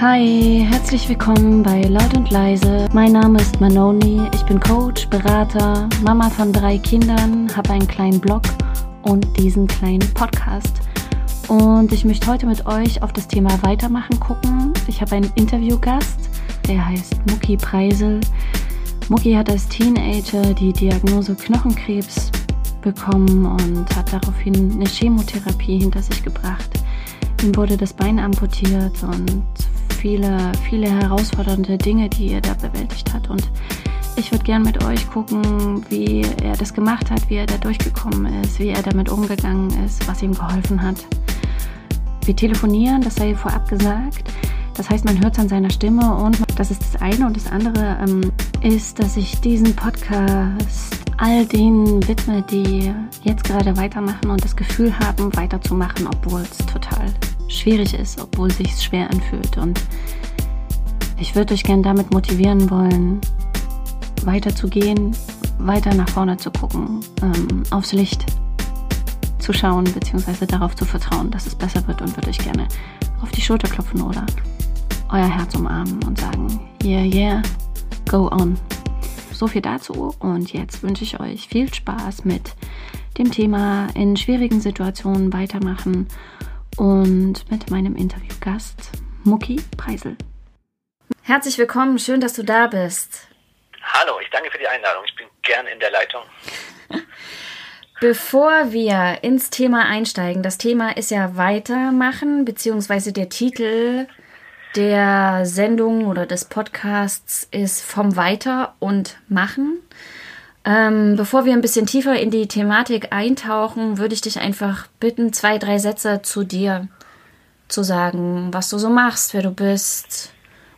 Hi, herzlich willkommen bei Laut und Leise. Mein Name ist Manoni, ich bin Coach, Berater, Mama von drei Kindern, habe einen kleinen Blog und diesen kleinen Podcast. Und ich möchte heute mit euch auf das Thema Weitermachen gucken. Ich habe einen Interviewgast, der heißt Muki Preisel. Muki hat als Teenager die Diagnose Knochenkrebs bekommen und hat daraufhin eine Chemotherapie hinter sich gebracht. Ihm wurde das Bein amputiert und viele, viele herausfordernde Dinge, die er da bewältigt hat. Und ich würde gern mit euch gucken, wie er das gemacht hat, wie er da durchgekommen ist, wie er damit umgegangen ist, was ihm geholfen hat. Wir telefonieren, das sei vorab gesagt. Das heißt, man hört es an seiner Stimme und das ist das eine. Und das andere ähm, ist, dass ich diesen Podcast all denen widme, die jetzt gerade weitermachen und das Gefühl haben, weiterzumachen, obwohl es total schwierig ist, obwohl es sich schwer anfühlt. Und ich würde euch gerne damit motivieren wollen, weiterzugehen, weiter nach vorne zu gucken, ähm, aufs Licht zu schauen, beziehungsweise darauf zu vertrauen, dass es besser wird und würde euch gerne auf die Schulter klopfen oder euer Herz umarmen und sagen, yeah, yeah, go on. So viel dazu und jetzt wünsche ich euch viel Spaß mit dem Thema in schwierigen Situationen weitermachen und mit meinem Interviewgast Mucki Preisel. Herzlich willkommen, schön, dass du da bist. Hallo, ich danke für die Einladung. Ich bin gern in der Leitung. Bevor wir ins Thema einsteigen, das Thema ist ja Weitermachen, beziehungsweise der Titel der Sendung oder des Podcasts ist Vom Weiter und Machen. Ähm, bevor wir ein bisschen tiefer in die Thematik eintauchen, würde ich dich einfach bitten, zwei, drei Sätze zu dir zu sagen, was du so machst, wer du bist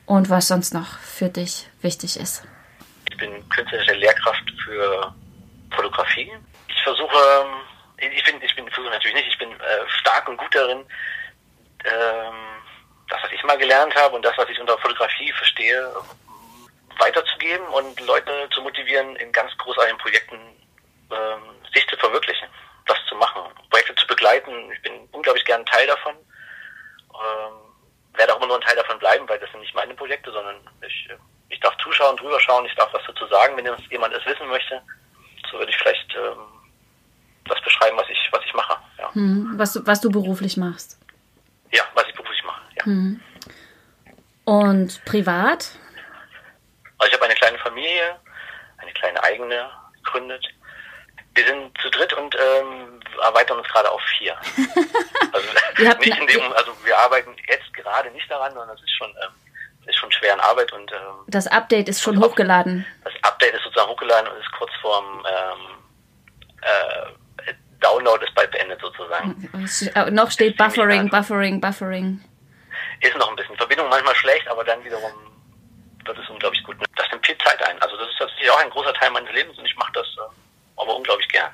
und was sonst noch für dich wichtig ist. Ich bin künstlerische Lehrkraft für Fotografie. Ich versuche, ich bin, ich bin, versuche natürlich nicht, ich bin äh, stark und gut darin, ähm, das, was ich mal gelernt habe und das, was ich unter Fotografie verstehe, weiterzugeben und Leute zu motivieren, in ganz großartigen Projekten ähm, sich zu verwirklichen, das zu machen, Projekte zu begleiten. Ich bin unglaublich gern Teil davon. Ähm, werde auch immer nur ein Teil davon bleiben, weil das sind nicht meine Projekte, sondern ich, ich darf zuschauen, drüber schauen, ich darf was dazu sagen, wenn jemand es wissen möchte. So würde ich vielleicht ähm, das beschreiben, was ich, was ich mache. Ja. Hm, was, du, was du beruflich machst. Ja, was ich beruflich mache, ja. Hm. Und privat? Also ich habe eine kleine Familie, eine kleine eigene gegründet. Wir sind zu dritt und ähm, erweitern uns gerade auf vier. Also, nicht in dem, also wir arbeiten jetzt gerade nicht daran, sondern es ist schon, ähm, ist schon schwer in Arbeit und ähm, das Update ist schon hochgeladen. Das Update ist sozusagen hochgeladen und ist kurz vorm ähm, äh, Download ist bald beendet sozusagen. Äh, noch steht Buffering, Buffering, Buffering. Ist noch ein bisschen Verbindung manchmal schlecht, aber dann wiederum wird es unglaublich gut. Das nimmt viel Zeit ein. Also das ist tatsächlich auch ein großer Teil meines Lebens und ich mache das äh, aber unglaublich gern.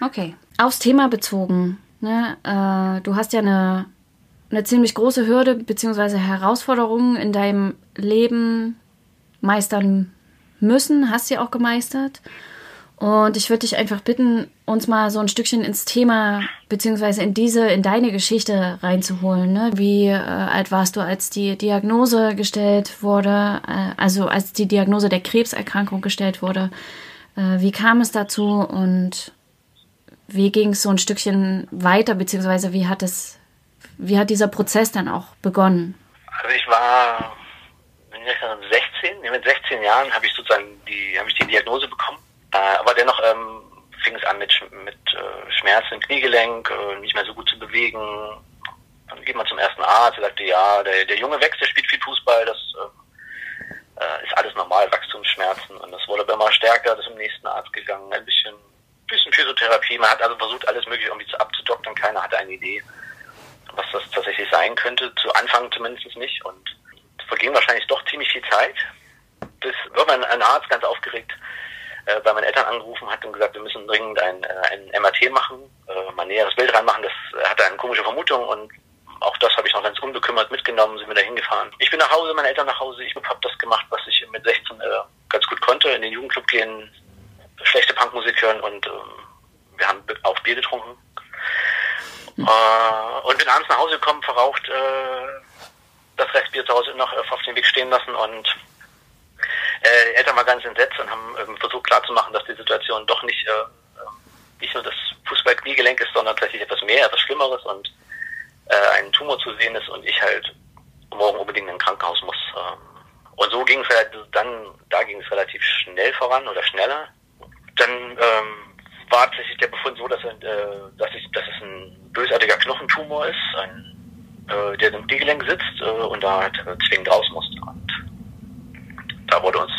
Okay. Aufs Thema bezogen. Ne? Äh, du hast ja eine, eine ziemlich große Hürde bzw. Herausforderung in deinem Leben meistern müssen, hast sie auch gemeistert. Und ich würde dich einfach bitten, uns mal so ein Stückchen ins Thema beziehungsweise in diese, in deine Geschichte reinzuholen. Ne? Wie äh, alt warst du, als die Diagnose gestellt wurde, äh, also als die Diagnose der Krebserkrankung gestellt wurde? Äh, wie kam es dazu und wie ging es so ein Stückchen weiter, beziehungsweise wie hat es, wie hat dieser Prozess dann auch begonnen? Also ich war 16, mit 16 Jahren habe ich sozusagen die, habe ich die Diagnose bekommen aber dennoch ähm, fing es an mit, mit äh, Schmerzen im Kniegelenk, äh, nicht mehr so gut zu bewegen. Dann geht man zum ersten Arzt, der sagte, ja, der, der Junge wächst, der spielt viel Fußball, das äh, äh ist alles normal, Wachstumsschmerzen. Und das wurde aber immer stärker, das ist zum nächsten Arzt gegangen, ein bisschen, bisschen Physiotherapie. Man hat also versucht, alles mögliche irgendwie abzudoktern, keiner hatte eine Idee, was das tatsächlich sein könnte, zu Anfang zumindest nicht. Und es verging wahrscheinlich doch ziemlich viel Zeit, bis irgendwann ein Arzt ganz aufgeregt äh, bei meinen Eltern angerufen hat und gesagt, wir müssen dringend ein, äh, ein MRT machen, äh, mal ein näheres Bild reinmachen. Das hatte eine komische Vermutung und auch das habe ich noch ganz unbekümmert mitgenommen, sind wir da hingefahren. Ich bin nach Hause, meine Eltern nach Hause. Ich habe das gemacht, was ich mit 16 äh, ganz gut konnte. In den Jugendclub gehen, schlechte Punkmusik hören und äh, wir haben auch Bier getrunken. äh, und bin abends nach Hause gekommen, verraucht, äh, das Restbier zu Hause noch auf den Weg stehen lassen und äh, Eltern waren ganz entsetzt und haben ähm, versucht klarzumachen, dass die Situation doch nicht, äh, nicht nur das Fußball-Kniegelenk ist, sondern tatsächlich etwas mehr, etwas Schlimmeres und äh, ein Tumor zu sehen ist und ich halt morgen unbedingt in ein Krankenhaus muss. Ähm, und so ging es halt dann, da ging es relativ schnell voran oder schneller. Dann ähm, war tatsächlich der Befund so, dass, äh, dass, ich, dass es ein bösartiger Knochentumor ist, ein, äh, der im Kniegelenk sitzt äh, und da halt äh, zwingend raus musste. Da wurde uns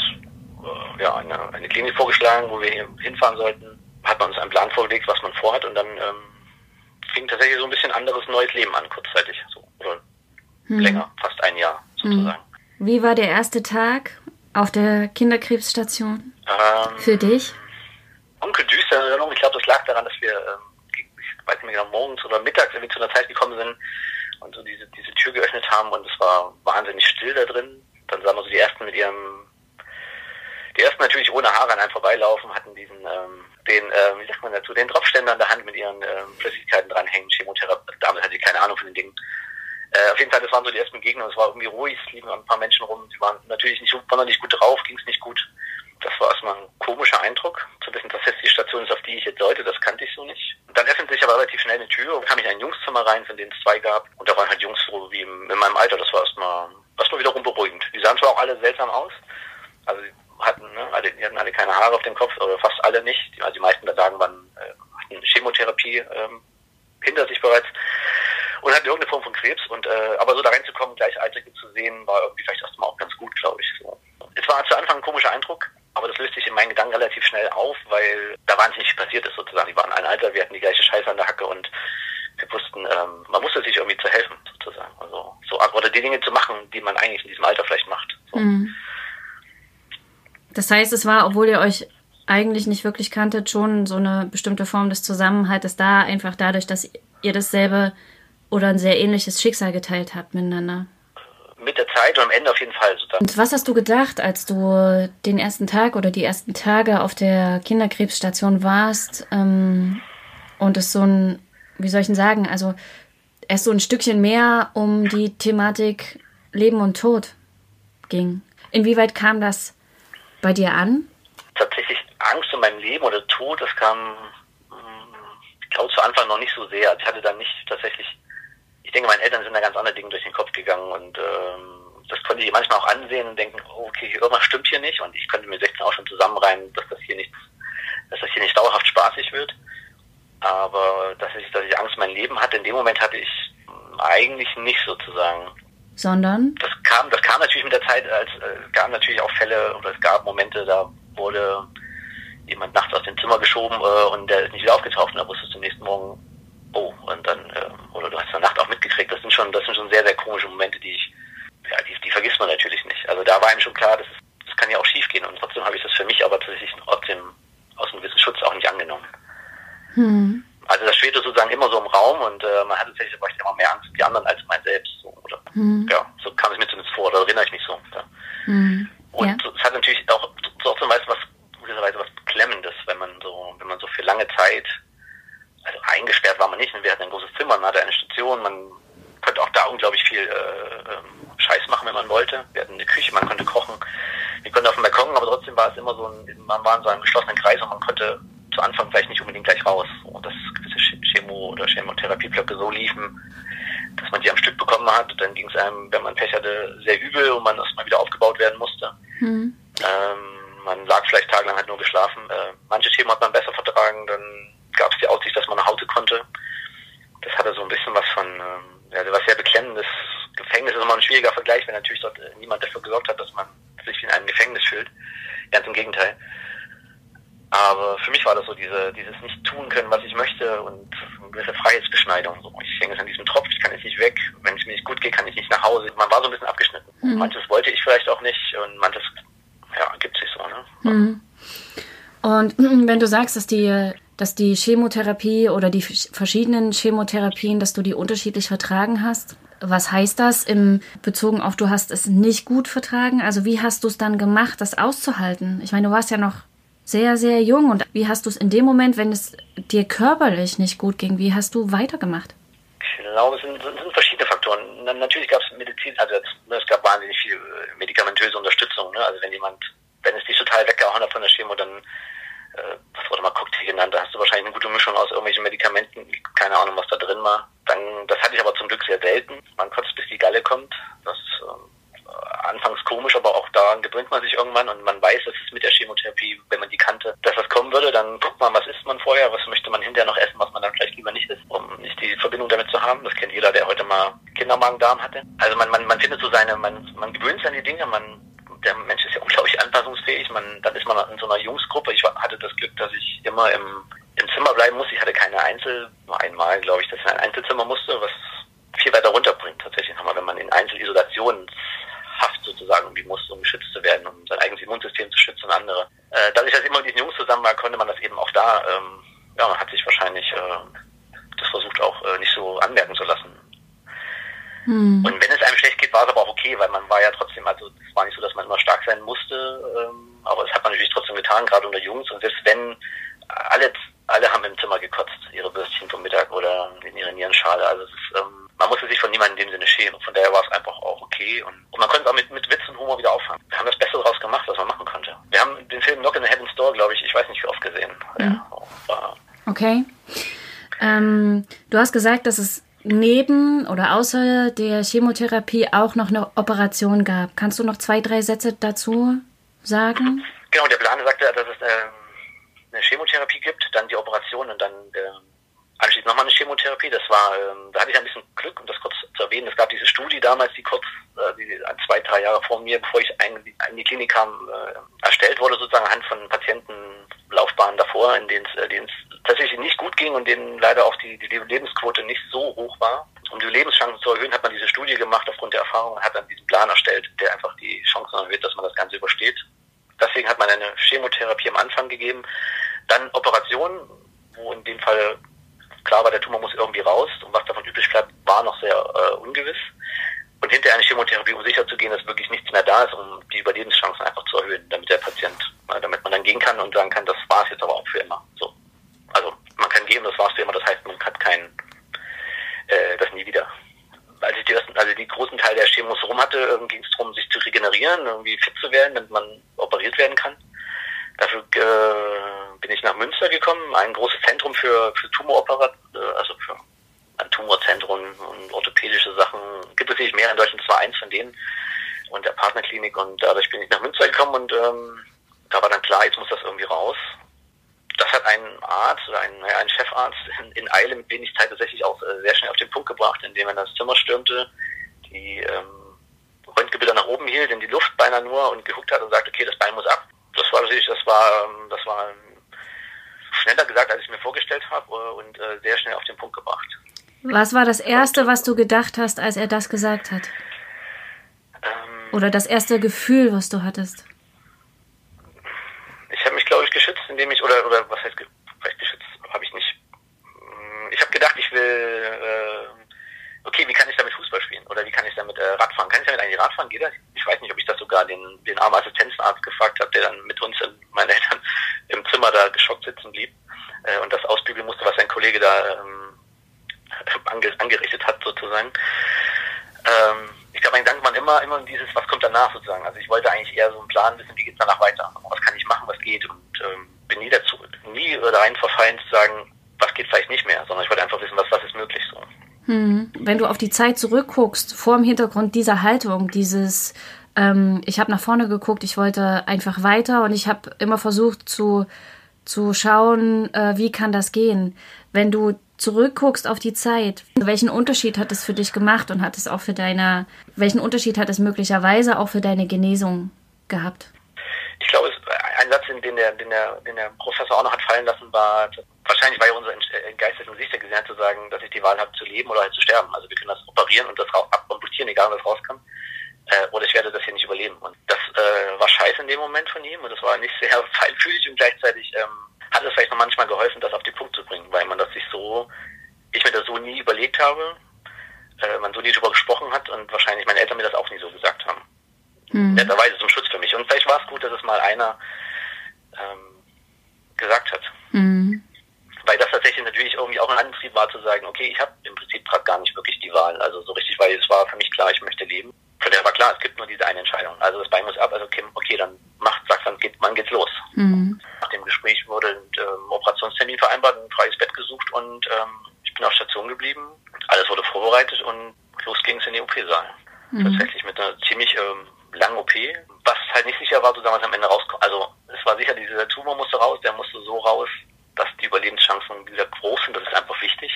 äh, ja, eine, eine Klinik vorgeschlagen, wo wir hinfahren sollten. Hat man uns einen Plan vorgelegt, was man vorhat und dann ähm, fing tatsächlich so ein bisschen anderes neues Leben an, kurzzeitig. So, oder hm. länger, fast ein Jahr sozusagen. Hm. Wie war der erste Tag auf der Kinderkrebsstation ähm, für dich? Dunkel, düster Erinnerung. Ich glaube, das lag daran, dass wir, ähm, ich weiß nicht mehr genau, morgens oder mittags irgendwie zu einer Zeit gekommen sind und so diese, diese Tür geöffnet haben und es war wahnsinnig still da drin. Dann sahen wir so die ersten mit ihrem, die ersten natürlich ohne Haare an einem vorbeilaufen, hatten diesen, ähm, den, äh, wie sagt man dazu, den Tropfständer an der Hand mit ihren ähm, Flüssigkeiten dranhängen, Chemotherapie. Damals hatte ich keine Ahnung von den Dingen. Äh, auf jeden Fall, das waren so die ersten Begegnungen. Es war irgendwie ruhig, es liefen ein paar Menschen rum. Sie waren natürlich nicht, waren nicht gut drauf, ging es nicht gut. Das war erstmal ein komischer Eindruck. Zu wissen, dass jetzt die Station ist, auf die ich jetzt sollte, das kannte ich so nicht. Und dann öffnete sich aber relativ schnell eine Tür kam ich in ein Jungszimmer rein, von denen es zwei gab. Und da waren halt Jungs so wie in meinem Alter. Das war erstmal, erstmal wiederum beruhigend. Die sahen zwar auch alle seltsam aus. Also hatten, ne, alle, die hatten alle keine Haare auf dem Kopf, oder fast alle nicht. Also die meisten da sagen, waren, äh, hatten Chemotherapie ähm, hinter sich bereits und hatten irgendeine Form von Krebs. Und äh, aber so da reinzukommen, Gleichaltrige zu sehen, war irgendwie vielleicht erstmal auch ganz gut, glaube ich. So. Es war zu Anfang ein komischer Eindruck, aber das löst sich in meinen Gedanken relativ schnell auf, weil da wahnsinnig viel passiert ist sozusagen. Die waren ein Alter, wir hatten die gleiche Scheiße an der Hacke und wir wussten, ähm, man musste sich irgendwie zu helfen sozusagen. Also so oder die Dinge zu machen, die man eigentlich in diesem Alter vielleicht macht. So. Mhm. Das heißt, es war, obwohl ihr euch eigentlich nicht wirklich kanntet, schon so eine bestimmte Form des Zusammenhaltes da, einfach dadurch, dass ihr dasselbe oder ein sehr ähnliches Schicksal geteilt habt miteinander mit der Zeit und am Ende auf jeden Fall. Und was hast du gedacht, als du den ersten Tag oder die ersten Tage auf der Kinderkrebsstation warst ähm, und es so ein, wie soll ich denn sagen, also es so ein Stückchen mehr um die Thematik Leben und Tod ging? Inwieweit kam das bei dir an? Tatsächlich Angst um mein Leben oder Tod, das kam, hm, ich glaube, zu Anfang noch nicht so sehr. Also ich hatte da nicht tatsächlich ich denke, meinen Eltern sind da ganz andere Dinge durch den Kopf gegangen und ähm, das konnte ich manchmal auch ansehen und denken, oh, okay, irgendwas stimmt hier nicht und ich könnte mir 16 auch schon zusammenreimen, dass das hier nicht, dass das hier nicht dauerhaft spaßig wird. Aber dass ich, dass ich Angst um mein Leben hatte, in dem Moment hatte ich eigentlich nicht sozusagen. Sondern? Das kam, das kam natürlich mit der Zeit, als äh, gab natürlich auch Fälle oder es gab Momente, da wurde jemand nachts aus dem Zimmer geschoben äh, und der ist nicht wieder aufgetaucht und da wusstest du nächsten Morgen, oh, und dann, äh, oder du hast in der Nacht auch mitgekriegt, das sind schon, das sind schon sehr, sehr komische Momente, die ich, ja, die, die vergisst man natürlich nicht. Also da war ihm schon klar, das, ist, das kann ja auch schief gehen und trotzdem habe ich das für mich aber tatsächlich trotzdem aus einem gewissen Schutz auch nicht angenommen. Hm. Also das schwebte sozusagen immer so im Raum und äh, man hatte tatsächlich immer mehr Angst um die anderen als mein selbst. So, oder, hm. Ja, so kam es mir zumindest vor, da erinnere ich mich so. Ja. Hm. Und ja. es hat natürlich auch, so auch zum Beispiel was, gewisserweise was Beklemmendes, wenn man so, wenn man so für lange Zeit also eingesperrt war man nicht. Wir hatten ein großes Zimmer, man hatte eine Station, man konnte auch da unglaublich viel äh, ähm, Scheiß machen, wenn man wollte. Wir hatten eine Küche, man konnte kochen, wir konnten auf dem Balkon, aber trotzdem war es immer so ein, man war in so einem geschlossenen Kreis und man konnte zu Anfang vielleicht nicht unbedingt gleich raus. Und dass gewisse Chemo- oder Chemotherapieblöcke so liefen, dass man die am Stück bekommen hat. Dann ging es einem, wenn man Pech hatte, sehr übel und man erstmal wieder aufgebaut werden musste. Mhm. Ähm, man lag vielleicht tagelang halt nur geschlafen. Äh, manche Chemo hat man besser vertragen, dann gab es die Aussicht, dass man nach Hause konnte. Das hatte so ein bisschen was von, ähm, ja, was sehr beklemmendes. Gefängnis ist immer ein schwieriger Vergleich, wenn natürlich dort äh, niemand dafür gesorgt hat, dass man sich in einem Gefängnis fühlt. Ganz im Gegenteil. Aber für mich war das so diese, dieses nicht tun können, was ich möchte und eine gewisse Freiheitsbeschneidung. So, ich hänge jetzt an diesem Tropf, ich kann jetzt nicht weg. Gut geht, kann ich nicht nach Hause. Man war so ein bisschen abgeschnitten. Mhm. Manches wollte ich vielleicht auch nicht und manches, ja, gibt sich so, ne? Mhm. Und wenn du sagst, dass die dass die Chemotherapie oder die verschiedenen Chemotherapien, dass du die unterschiedlich vertragen hast. Was heißt das im bezogen auf, du hast es nicht gut vertragen? Also wie hast du es dann gemacht, das auszuhalten? Ich meine, du warst ja noch sehr, sehr jung und wie hast du es in dem Moment, wenn es dir körperlich nicht gut ging, wie hast du weitergemacht? Glaube, es sind, sind, verschiedene Faktoren. Natürlich gab es Medizin, also es gab wahnsinnig viel äh, medikamentöse Unterstützung. Ne? Also wenn jemand, wenn es dich total weggehauen hat von der Chemo, dann äh, was wurde mal Cocktail genannt, da hast du wahrscheinlich eine gute Mischung aus irgendwelchen Medikamenten, keine Ahnung, was da drin war. Dann, das hatte ich aber zum Glück sehr selten. Man kotzt, bis die Galle kommt. Das ähm, anfangs komisch, aber auch daran gewöhnt man sich irgendwann und man weiß, dass es mit der Chemotherapie, wenn man die kannte, dass das kommen würde, dann guckt man, was isst man vorher, was möchte man hinterher noch essen, was man dann vielleicht lieber nicht isst, um nicht die Haben. Das kennt jeder, der heute mal Kindermagen-Darm hatte. Also man, man, man findet so seine, man, man gewöhnt sich an die Dinge, man der Mensch ist ja unglaublich anpassungsfähig. Man, dann ist man in so einer Jungsgruppe. Ich hatte das Glück, dass ich immer im, im Zimmer bleiben musste. Ich hatte keine Einzel, nur einmal, glaube ich, dass ich in ein Einzelzimmer musste, was viel weiter runterbringt tatsächlich nochmal, wenn man in Einzelisolationshaft sozusagen irgendwie musste, um geschützt zu werden, um sein eigenes Immunsystem zu schützen und andere. Äh, dadurch, dass immer mit diesen Jungs zusammen war, konnte man das eben auch da, ähm, ja, man hat sich wahrscheinlich äh, das versucht auch äh, nicht so anmerken zu lassen. Hm. Und wenn es einem schlecht geht, war es aber auch okay, weil man war ja trotzdem, also es war nicht so, dass man immer stark sein musste, ähm, aber es hat getan, gerade unter Jungs. Und selbst wenn alle, alle haben im Zimmer gekotzt, ihre Würstchen vom Mittag oder in ihre Nierenschale. Also ist, ähm, man musste sich von niemandem in dem Sinne schämen. Von daher war es einfach auch okay. Und, und man konnte es auch mit, mit Witz und Humor wieder auffangen. Wir haben das Beste daraus gemacht, was man machen konnte. Wir haben den Film Knock in the Heaven's Door, glaube ich, ich weiß nicht wie oft gesehen. Mhm. Ja, okay. Ähm, du hast gesagt, dass es neben oder außer der Chemotherapie auch noch eine Operation gab. Kannst du noch zwei, drei Sätze dazu sagen? Genau, der Plan sagte, dass es äh, eine Chemotherapie gibt, dann die Operation und dann äh, anschließend nochmal eine Chemotherapie. Das war, äh, da hatte ich ein bisschen Glück, um das kurz zu erwähnen. Es gab diese Studie damals, die kurz, äh, die zwei, drei Jahre vor mir, bevor ich ein, in die Klinik kam, äh, erstellt wurde, sozusagen anhand von Patientenlaufbahnen davor, in denen es äh, tatsächlich nicht gut ging und denen leider auch die, die Lebensquote nicht so hoch war. Um die Lebenschancen zu erhöhen, hat man diese Studie gemacht aufgrund der Erfahrung und hat dann diesen Plan erstellt, der einfach die Chancen erhöht, dass man das Ganze übersteht. Deswegen hat man eine Chemotherapie am Anfang gegeben, dann Operationen, wo in dem Fall klar war, der Tumor muss irgendwie raus und was davon übrig bleibt, war noch sehr äh, ungewiss. Und hinter eine Chemotherapie, um sicher zu gehen, dass wirklich nichts mehr da ist, um die Überlebenschancen einfach zu erhöhen, damit der Patient, äh, damit man dann gehen kann und sagen kann, das war es jetzt aber auch für immer. So. Also man kann gehen, das war's für immer, das heißt, man hat kein, äh, das nie wieder. Als ich die ersten, also die großen Teil der Chemos rum hatte, ähm, ging es darum, sich zu regenerieren, irgendwie fit zu werden, damit man operiert werden kann. Dafür äh, bin ich nach Münster gekommen, ein großes Zentrum für, für Tumoroperat, äh, also für ein Tumorzentrum und orthopädische Sachen. Gibt es nicht mehr in Deutschland, das war eins von denen und der Partnerklinik und dadurch bin ich nach Münster gekommen und ähm, da war dann klar, jetzt muss das irgendwie raus das hat ein Arzt oder ein, naja, ein Chefarzt in, in Eile mit wenig Zeit tatsächlich auch äh, sehr schnell auf den Punkt gebracht, indem er das Zimmer stürmte, die ähm, Röntgenbilder nach oben hielt, in die Luft beinahe nur und geguckt hat und sagte, okay, das Bein muss ab. Das war natürlich, das war, ähm, das war schneller gesagt, als ich mir vorgestellt habe äh, und äh, sehr schnell auf den Punkt gebracht. Was war das Erste, was du gedacht hast, als er das gesagt hat? Ähm, Oder das erste Gefühl, was du hattest? Ich habe mich, glaube ich, geschützt, indem ich, oder, oder was heißt vielleicht geschützt, habe ich nicht. Mm, ich habe gedacht, ich will, äh, okay, wie kann ich damit Fußball spielen? Oder wie kann ich damit äh, Radfahren? Kann ich damit eigentlich Radfahren? Geht das? Ich weiß nicht, ob ich das sogar den, den armen Assistenzarzt gefragt habe, der dann mit uns, in, meine Eltern, im Zimmer da geschockt sitzen blieb äh, und das ausbügeln musste, was sein Kollege da ähm, ange, angerichtet hat, sozusagen. Ähm, ich glaube, mein Gedanke war immer, immer dieses, was kommt danach sozusagen. Also ich wollte eigentlich eher so einen Plan wissen, wie geht es danach weiter? Was kann ich machen, was geht? Und ähm, bin nie dazu, nie rein verfallen zu sagen, was geht vielleicht nicht mehr, sondern ich wollte einfach wissen, was, was ist möglich so. Hm. Wenn du auf die Zeit zurückguckst, vor dem Hintergrund dieser Haltung, dieses, ähm, ich habe nach vorne geguckt, ich wollte einfach weiter und ich habe immer versucht zu, zu schauen, äh, wie kann das gehen. Wenn du zurückguckst auf die Zeit, welchen Unterschied hat es für dich gemacht und hat es auch für deine, welchen Unterschied hat es möglicherweise auch für deine Genesung gehabt? Ich glaube, ein Satz, den der, den der, den der Professor auch noch hat fallen lassen, war, wahrscheinlich war ja unsere entgeistete Sicht der gesehen zu sagen, dass ich die Wahl habe, zu leben oder halt zu sterben. Also wir können das operieren und das amputieren, egal was rauskommt. Äh, oder ich werde das hier nicht überleben. Und das äh, war scheiße in dem Moment von ihm und das war nicht sehr feinfühlig und gleichzeitig ähm, hat es vielleicht noch manchmal geholfen, das auf den Punkt zu bringen, weil man das sich so, ich mir das so nie überlegt habe, äh, man so nie drüber gesprochen hat und wahrscheinlich meine Eltern mir das auch nie so gesagt haben. Mhm. Netterweise zum Schutz für mich. Und vielleicht war es gut, dass es mal einer ähm, gesagt hat. Mhm. weil das tatsächlich natürlich irgendwie auch ein Antrieb war zu sagen, okay, ich habe im Prinzip gerade gar nicht wirklich die Wahl. Also so richtig, weil es war für mich klar, ich möchte leben. Von der war klar, es gibt nur diese eine Entscheidung. Also das Bein muss ab, also okay, okay dann macht, sagt, dann geht, man geht's los. Mhm. Nach dem Gespräch wurde ein ähm, Operationstermin vereinbart, ein freies Bett gesucht und ähm, ich bin auf Station geblieben. Alles wurde vorbereitet und los ging es in den OP-Saal. Mhm. Tatsächlich mit einer ziemlich ähm, langen OP, was halt nicht sicher war, so damals am Ende rauskommt. Also es war sicher, dieser Tumor musste raus, der musste so raus, dass die Überlebenschancen wieder groß sind. Das ist einfach wichtig.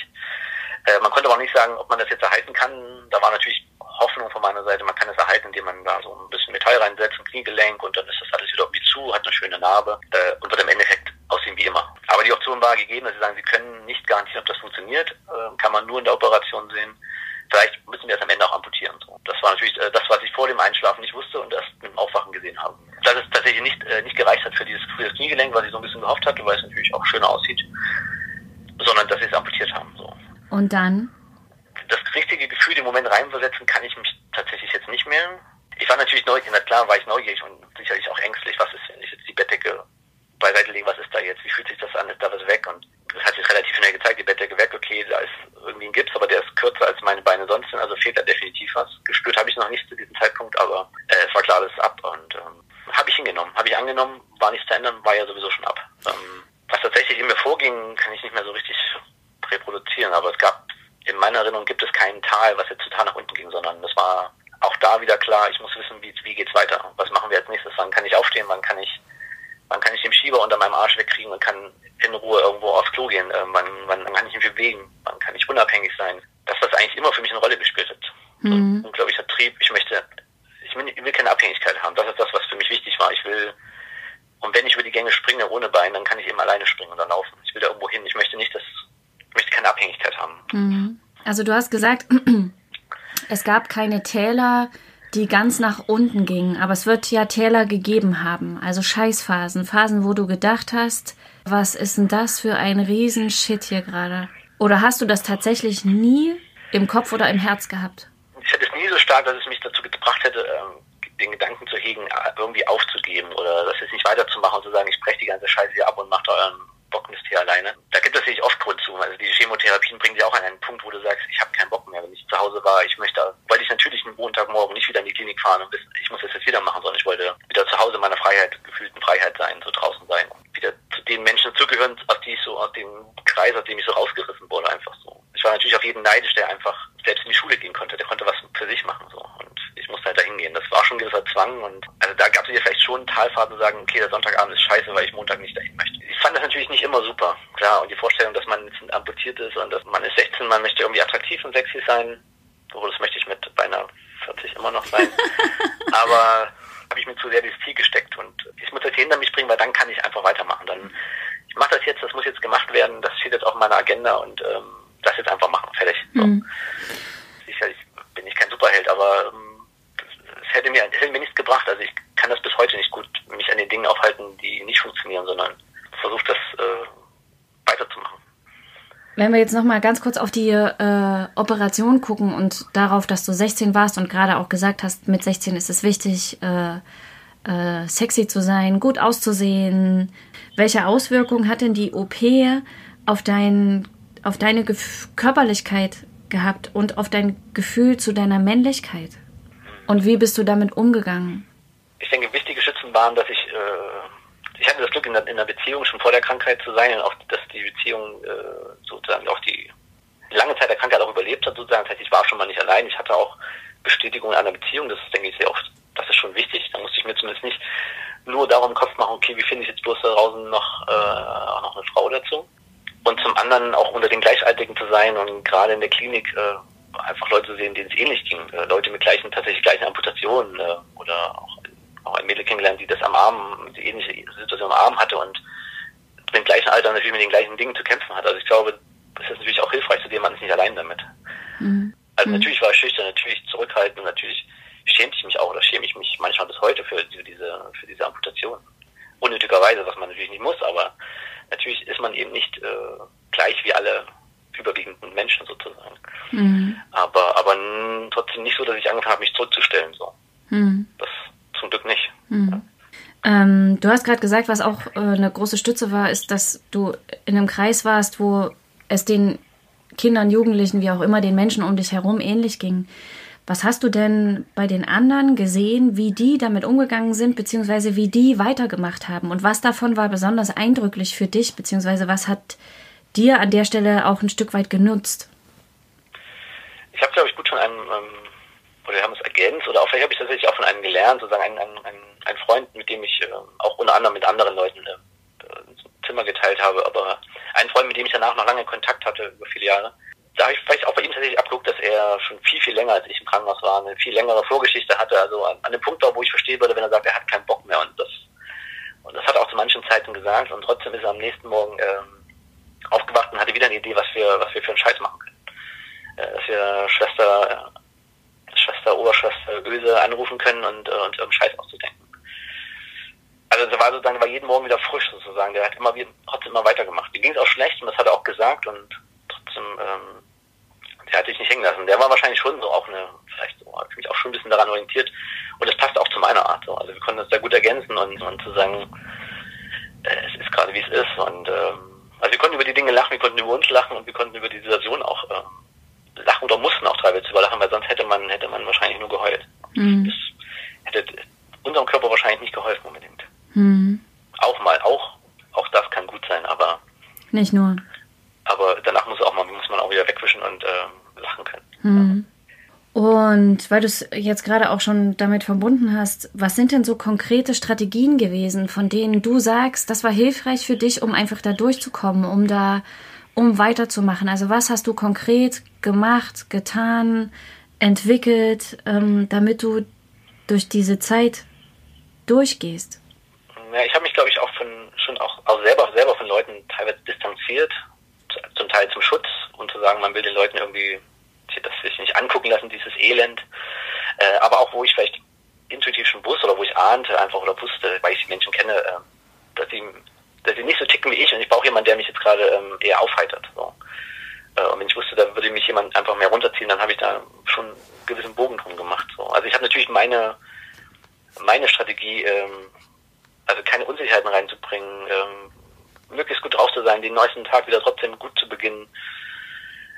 Äh, man konnte aber auch nicht sagen, ob man das jetzt erhalten kann. Da war natürlich Hoffnung von meiner Seite, man kann es erhalten, indem man da so ein bisschen Metall reinsetzt, ein Kniegelenk und dann ist das alles wieder irgendwie zu, hat eine schöne Narbe äh, und wird im Endeffekt aussehen wie immer. Aber die Option war gegeben, dass sie sagen, sie können nicht garantieren, ob das funktioniert, äh, kann man nur in der Operation sehen. Vielleicht müssen wir es am Ende auch amputieren. So. Das war natürlich äh, das, was ich vor dem Einschlafen nicht wusste und erst mit dem Aufwachen gesehen habe. Dass es tatsächlich nicht, äh, nicht gereicht hat für dieses, für das Kniegelenk, was ich so ein bisschen gehofft hatte, weil es natürlich auch schöner aussieht, sondern dass sie es amputiert haben. So. Und dann? Das richtige Gefühl, den Moment reinversetzen, kann ich mich tatsächlich jetzt nicht mehr. Ich war natürlich neugierig, na klar war ich neugierig und sicherlich auch ängstlich, was ist, wenn ich jetzt die Bettdecke beiseite lege, was ist da jetzt, wie fühlt sich das an, ist da was weg und das hat sich relativ schnell gezeigt, die Bettdecke weg, okay, da ist irgendwie ein Gips, aber der ist kürzer als meine Beine sonst sind, also fehlt da definitiv was. Gespürt habe ich noch nicht zu diesem Zeitpunkt, aber äh, es war klar, das ist ab und ähm, habe ich hingenommen. Habe ich angenommen, war nichts zu ändern, war ja sowieso schon ab. Ähm, was tatsächlich in mir vorging, kann ich nicht mehr so richtig reproduzieren, aber es gab, in meiner Erinnerung gibt es kein Tal, was jetzt total nach unten ging, sondern es war auch da wieder klar, ich muss wissen, wie, wie geht's weiter. Was machen wir als nächstes? Wann kann ich aufstehen? Wann kann ich, wann kann ich den Schieber unter meinem Arsch wegkriegen und kann in Ruhe irgendwo aufs Klo gehen? Äh, wann, wann kann ich mich bewegen? Wann kann ich unabhängig sein? Dass das eigentlich immer für mich eine Rolle gespielt hat. Mhm. So ein unglaublicher Trieb. Ich möchte, ich will keine Abhängigkeit haben. Das ist das, was für mich wichtig war. Ich will, und wenn ich über die Gänge springe ohne Bein, dann kann ich eben alleine springen oder laufen. Ich will da irgendwo hin. Ich möchte nicht, dass, ich möchte keine Abhängigkeit haben. Mhm. Also du hast gesagt, es gab keine Täler, die ganz nach unten gingen, aber es wird ja Täler gegeben haben, also Scheißphasen, Phasen, wo du gedacht hast, was ist denn das für ein Riesenshit hier gerade? Oder hast du das tatsächlich nie im Kopf oder im Herz gehabt? Ich hätte es nie so stark, dass es mich dazu gebracht hätte, ähm, den Gedanken zu hegen, irgendwie aufzugeben oder das jetzt nicht weiterzumachen und zu sagen, ich breche die ganze Scheiße hier ab und mache da euren Bockmist hier alleine. Da gibt es natürlich oft Grund zu. Also die Chemotherapien bringen dich auch an einen Punkt, wo du sagst, ich habe keinen Bock mehr, wenn ich zu Hause war. Ich möchte, weil ich natürlich einen Montagmorgen nicht wieder in die Klinik fahren und wissen, ich muss das jetzt wieder machen, sondern ich wollte wieder zu Hause meiner Freiheit, gefühlten Freiheit sein, so draußen sein. Wieder zu den Menschen zugehören, aus die ich so, aus dem Kreis, aus dem ich so rausgerissen wurde, einfach so. Ich war natürlich auf jeden neidisch, der einfach selbst in die Schule gehen konnte. Der konnte was für sich machen, so. Und ich musste halt dahin gehen. Das war schon ein gewisser Zwang und also da gab es ja vielleicht schon Talfahrten zu sagen, okay, der Sonntagabend ist scheiße, weil ich Montag nicht dahin möchte. Ich fand das natürlich nicht immer super, klar. Und die Vorstellung, dass man jetzt amputiert ist und dass man ist 16, man möchte irgendwie attraktiv und sexy sein, so das möchte ich mit beinahe 40 immer noch sein. Aber habe ich mir zu sehr dieses Ziel gesteckt und ich muss das hinter mich bringen, weil dann kann ich einfach weitermachen. Dann ich mache das jetzt, das muss jetzt gemacht werden, das steht jetzt auf meiner Agenda und ähm, das jetzt einfach machen, fertig. So. Mhm. Sicherlich bin ich kein Superheld, aber ähm, es hätte mir, hätte mir nichts gebracht. Also ich kann das bis heute nicht gut mich an den Dingen aufhalten, die nicht funktionieren, sondern versuche das äh, weiterzumachen. Wenn wir jetzt noch mal ganz kurz auf die äh, Operation gucken und darauf, dass du 16 warst und gerade auch gesagt hast, mit 16 ist es wichtig, äh, äh, sexy zu sein, gut auszusehen. Welche Auswirkungen hat denn die OP auf, dein, auf deine Gef Körperlichkeit gehabt und auf dein Gefühl zu deiner Männlichkeit? Und wie bist du damit umgegangen? Ich denke, wichtige Schützen waren, dass ich, äh, ich hatte das Glück, in der, in der Beziehung schon vor der Krankheit zu sein und auch, dass die Beziehung äh, sozusagen auch die lange Zeit der Krankheit auch überlebt hat, sozusagen. Das heißt, ich war schon mal nicht allein. Ich hatte auch Bestätigung in einer Beziehung. Das ist, denke ich, sehr oft, das ist schon wichtig. Da musste ich mir zumindest nicht nur darum Kopf machen, okay, wie finde ich jetzt bloß da draußen noch, äh, auch noch eine Frau dazu? Und zum anderen auch unter den Gleichaltrigen zu sein und gerade in der Klinik äh, einfach Leute zu sehen, denen es ähnlich ging. Äh, Leute mit gleichen, tatsächlich gleichen Amputationen äh, oder auch, auch ein Mädel kennengelernt, die das am Arm, die ähnliche Situation am Arm hatte und im gleichen Alter natürlich mit den gleichen Dingen zu kämpfen hat. Also ich glaube, das ist natürlich auch hilfreich, zu dem man ist nicht allein damit. Mhm. Also mhm. natürlich war ich schüchtern, natürlich zurückhaltend natürlich schämte ich mich auch oder schäme ich mich manchmal bis heute für diese, für diese Amputation. Unnötigerweise, was man natürlich nicht muss, aber natürlich ist man eben nicht äh, gleich wie alle überwiegenden Menschen sozusagen. Mhm. Aber, aber trotzdem nicht so, dass ich angefangen habe, mich zurückzustellen. So. Mhm. Das zum Glück nicht. Mhm. Ähm, du hast gerade gesagt, was auch äh, eine große Stütze war, ist, dass du in einem Kreis warst, wo es den Kindern, Jugendlichen, wie auch immer, den Menschen um dich herum ähnlich ging. Was hast du denn bei den anderen gesehen, wie die damit umgegangen sind, beziehungsweise wie die weitergemacht haben? Und was davon war besonders eindrücklich für dich, beziehungsweise was hat dir an der Stelle auch ein Stück weit genutzt? Ich habe, glaube ich, gut von einem, ähm, oder wir haben es ergänzt, oder auch vielleicht habe ich tatsächlich auch von einem gelernt, sozusagen ein, ein, ein, ein Freund, mit dem ich äh, auch unter anderem mit anderen Leuten äh, ein Zimmer geteilt habe, aber ein Freund, mit dem ich danach noch lange Kontakt hatte, über viele Jahre, da habe ich vielleicht auch bei ihm tatsächlich abgeguckt, dass er schon viel, viel länger als ich im Krankenhaus war, eine viel längere Vorgeschichte hatte, also an, an dem Punkt war, wo ich verstehen würde, wenn er sagt, er hat keinen Bock mehr und das und das hat er auch zu manchen Zeiten gesagt und trotzdem ist er am nächsten Morgen ähm, aufgewacht und hatte wieder eine Idee, was wir, was wir für einen Scheiß machen können. Äh, dass wir Schwester, äh, Schwester, Oberschwester Öse anrufen können und, äh, und irgendeinen Scheiß auszudenken. Also der war sozusagen, war jeden Morgen wieder frisch sozusagen. Der hat immer trotzdem immer weitergemacht. Mir ging es auch schlecht und das hat er auch gesagt und trotzdem, ähm, der hat sich nicht hängen lassen. Der war wahrscheinlich schon so auch eine, vielleicht so, hat mich auch schon ein bisschen daran orientiert. Und das passt auch zu meiner Art so. Also wir konnten das sehr gut ergänzen und, und zu sagen, äh, es ist gerade wie es ist und ähm, also wir konnten über die Dinge lachen, wir konnten über uns lachen und wir konnten über die Situation auch äh, lachen oder mussten auch teilweise über lachen, weil sonst hätte man hätte man wahrscheinlich nur geheult. Mhm. Das hätte unserem Körper wahrscheinlich nicht geholfen unbedingt. Mhm. Auch mal, auch auch das kann gut sein, aber nicht nur. Aber danach muss auch mal muss man auch wieder wegwischen und äh, lachen können. Mhm. Und weil du es jetzt gerade auch schon damit verbunden hast, was sind denn so konkrete Strategien gewesen, von denen du sagst, das war hilfreich für dich, um einfach da durchzukommen, um da, um weiterzumachen? Also was hast du konkret gemacht, getan, entwickelt, ähm, damit du durch diese Zeit durchgehst? Ja, ich habe mich, glaube ich, auch von schon auch, auch selber selber von Leuten teilweise distanziert, Teil zum Schutz und zu sagen, man will den Leuten irgendwie das sich nicht angucken lassen, dieses Elend. Äh, aber auch, wo ich vielleicht intuitiv schon wusste oder wo ich ahnte einfach oder wusste, weil ich die Menschen kenne, äh, dass sie dass sie nicht so ticken wie ich und ich brauche jemanden, der mich jetzt gerade ähm, eher aufheitert. So. Äh, und wenn ich wusste, da würde mich jemand einfach mehr runterziehen, dann habe ich da schon einen gewissen Bogen drum gemacht. So. Also ich habe natürlich meine meine Strategie, ähm, also keine Unsicherheiten reinzubringen, ähm, möglichst gut drauf zu sein, den neuesten Tag wieder trotzdem gut zu beginnen,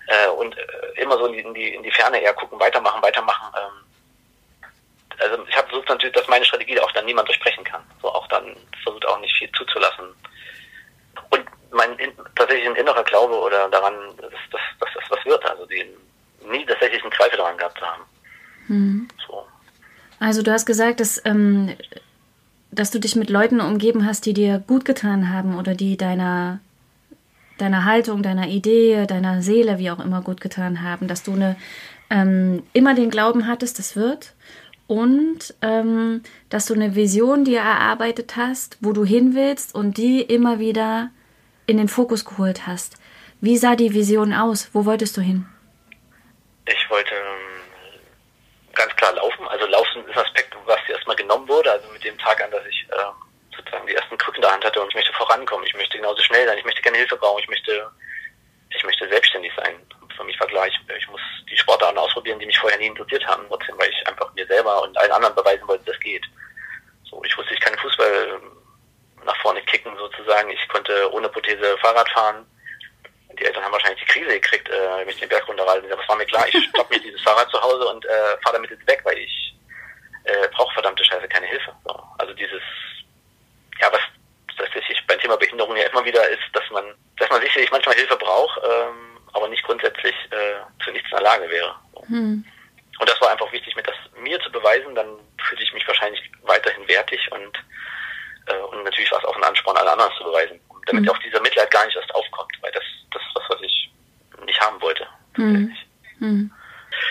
äh, und äh, immer so in die, in die, in die Ferne eher gucken, weitermachen, weitermachen. Ähm, also ich habe versucht natürlich, dass meine Strategie auch dann niemand durchbrechen kann. So auch dann versucht auch nicht viel zuzulassen. Und mein in, tatsächlich ein innerer Glaube oder daran, dass, dass, dass das was wird. Also die nie tatsächlich einen Zweifel daran gehabt zu haben. Mhm. So. Also du hast gesagt, dass, ähm, dass du dich mit Leuten umgeben hast, die dir gut getan haben oder die deiner deiner Haltung, deiner Idee, deiner Seele, wie auch immer, gut getan haben, dass du eine, ähm, immer den Glauben hattest, das wird und ähm, dass du eine Vision dir erarbeitet hast, wo du hin willst und die immer wieder in den Fokus geholt hast. Wie sah die Vision aus? Wo wolltest du hin? Ich wollte ähm, ganz klar laufen. Also Laufen ist Aspekt, erstmal genommen wurde. Also mit dem Tag an, dass ich äh, sozusagen die ersten Krücken in der Hand hatte und ich möchte vorankommen, ich möchte genauso schnell sein, ich möchte keine Hilfe brauchen, ich möchte, ich möchte selbstständig sein. Für mich war klar, ich, ich muss die Sportarten ausprobieren, die mich vorher nie interessiert haben, trotzdem, weil ich einfach mir selber und allen anderen beweisen wollte, dass das geht. So, ich wusste, ich kann Fußball ähm, nach vorne kicken sozusagen, ich konnte ohne Prothese Fahrrad fahren. Die Eltern haben wahrscheinlich die Krise gekriegt, äh, mich den Berg runterreisen. Das war mir klar, ich stopp mir dieses Fahrrad zu Hause und äh, fahre damit jetzt weg, weil ich äh, brauche verdammte Scheiße keine Hilfe. So. Also dieses ja, was tatsächlich beim Thema Behinderung ja immer wieder ist, dass man, dass man sicherlich manchmal Hilfe braucht, ähm, aber nicht grundsätzlich äh, zu nichts in der Lage wäre. Hm. Und das war einfach wichtig, mir das mir zu beweisen, dann fühlte ich mich wahrscheinlich weiterhin wertig und, äh, und natürlich war es auch ein Ansporn, alle anderen zu beweisen, damit hm. auch dieser Mitleid gar nicht erst aufkommt, weil das, das ist was, was ich nicht haben wollte. Hm. hm.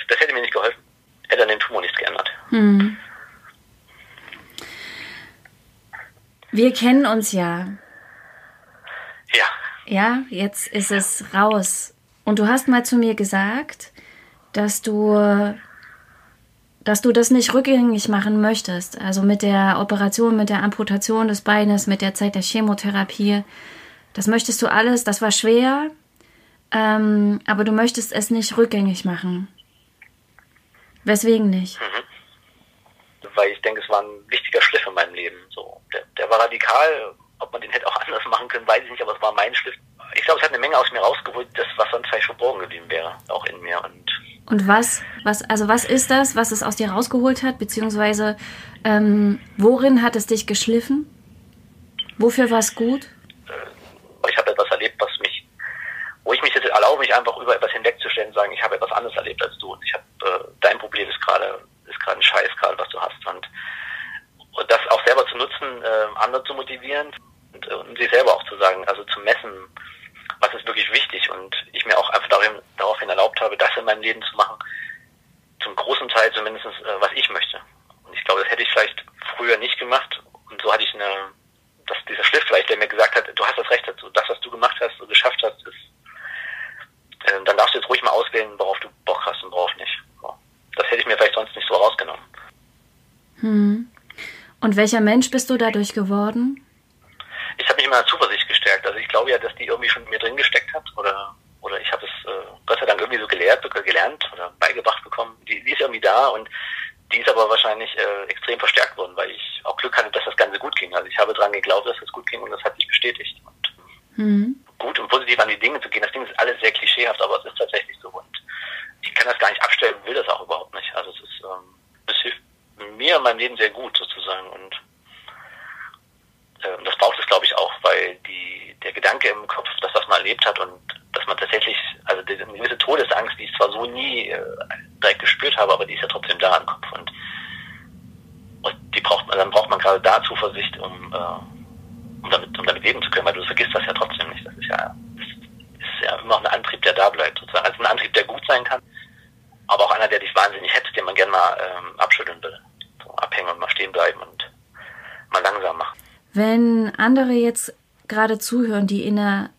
Das hätte mir nicht geholfen, hätte an dem Tumor nichts geändert. Hm. Wir kennen uns ja. Ja. Ja, jetzt ist es raus. Und du hast mal zu mir gesagt, dass du, dass du das nicht rückgängig machen möchtest. Also mit der Operation, mit der Amputation des Beines, mit der Zeit der Chemotherapie. Das möchtest du alles, das war schwer, ähm, aber du möchtest es nicht rückgängig machen. Weswegen nicht? Mhm weil ich denke, es war ein wichtiger Schliff in meinem Leben. So, der, der war radikal. Ob man den hätte auch anders machen können, weiß ich nicht, aber es war mein Schliff. Ich glaube, es hat eine Menge aus mir rausgeholt, das, was sonst vielleicht verborgen geblieben wäre, auch in mir. Und, und was, was, also was ist das, was es aus dir rausgeholt hat, beziehungsweise ähm, worin hat es dich geschliffen? Wofür war es gut? Äh, ich habe etwas erlebt, was mich, wo ich mich jetzt erlaube, mich einfach über etwas hinwegzustellen und sagen, ich habe etwas anderes erlebt als du und ich habe, äh, dein Problem ist gerade, ist gerade ein Scheiß gerade, was du hast. Und, und das auch selber zu nutzen, äh, andere zu motivieren und, äh, und sich selber auch zu sagen, also zu messen, was ist wirklich wichtig. Und ich mir auch einfach darin, daraufhin erlaubt habe, das in meinem Leben zu machen, zum großen Teil zumindest, äh, was ich möchte. Und ich glaube, das hätte ich vielleicht früher nicht gemacht. Und so hatte ich eine dass dieser Schliff vielleicht, der mir gesagt hat, du hast das Recht dazu, das, was du gemacht hast und geschafft hast, ist, äh, dann darfst du jetzt ruhig mal auswählen, worauf du Bock hast und worauf nicht. Das hätte ich mir vielleicht sonst nicht so rausgenommen. Hm. Und welcher Mensch bist du dadurch geworden? Ich habe mich immer in Zuversicht gestärkt. Also ich glaube ja, dass die irgendwie schon in mir drin gesteckt hat oder oder ich habe es äh, Gott sei Dank irgendwie so gelehrt, gelernt oder beigebracht bekommen. Die, die ist irgendwie da und die ist aber wahrscheinlich äh, extrem verstärkt worden, weil ich auch Glück hatte, dass das Ganze gut ging. Also ich habe daran geglaubt, dass es gut ging und das hat sich bestätigt. Und mhm. Gut und positiv an die Dinge zu gehen, das Ding ist alles sehr klischeehaft, aber es ist tatsächlich so. Und ich kann das gar nicht abstellen, will das auch überhaupt nicht. Also es ist, ähm, es hilft mir in meinem Leben sehr gut sozusagen und äh, das braucht es, glaube ich, auch, weil die der Gedanke im Kopf, dass was man erlebt hat und dass man tatsächlich, also eine gewisse Todesangst, die ich zwar so nie äh, direkt gespürt habe, aber die ist ja trotzdem da im Kopf und, und die braucht man, dann braucht man gerade da Zuversicht, um, äh, um damit, um damit leben zu können, weil du vergisst das ja trotzdem nicht. Das ist ja, das ist ja immer noch ein Antrieb, der da bleibt sozusagen. Also ein Antrieb, der gut sein kann, aber auch einer, der dich wahnsinnig hetzt, den man gerne mal ähm, abschütteln will. So abhängen und mal stehen bleiben und mal langsam machen. Wenn andere jetzt gerade zuhören, die in einer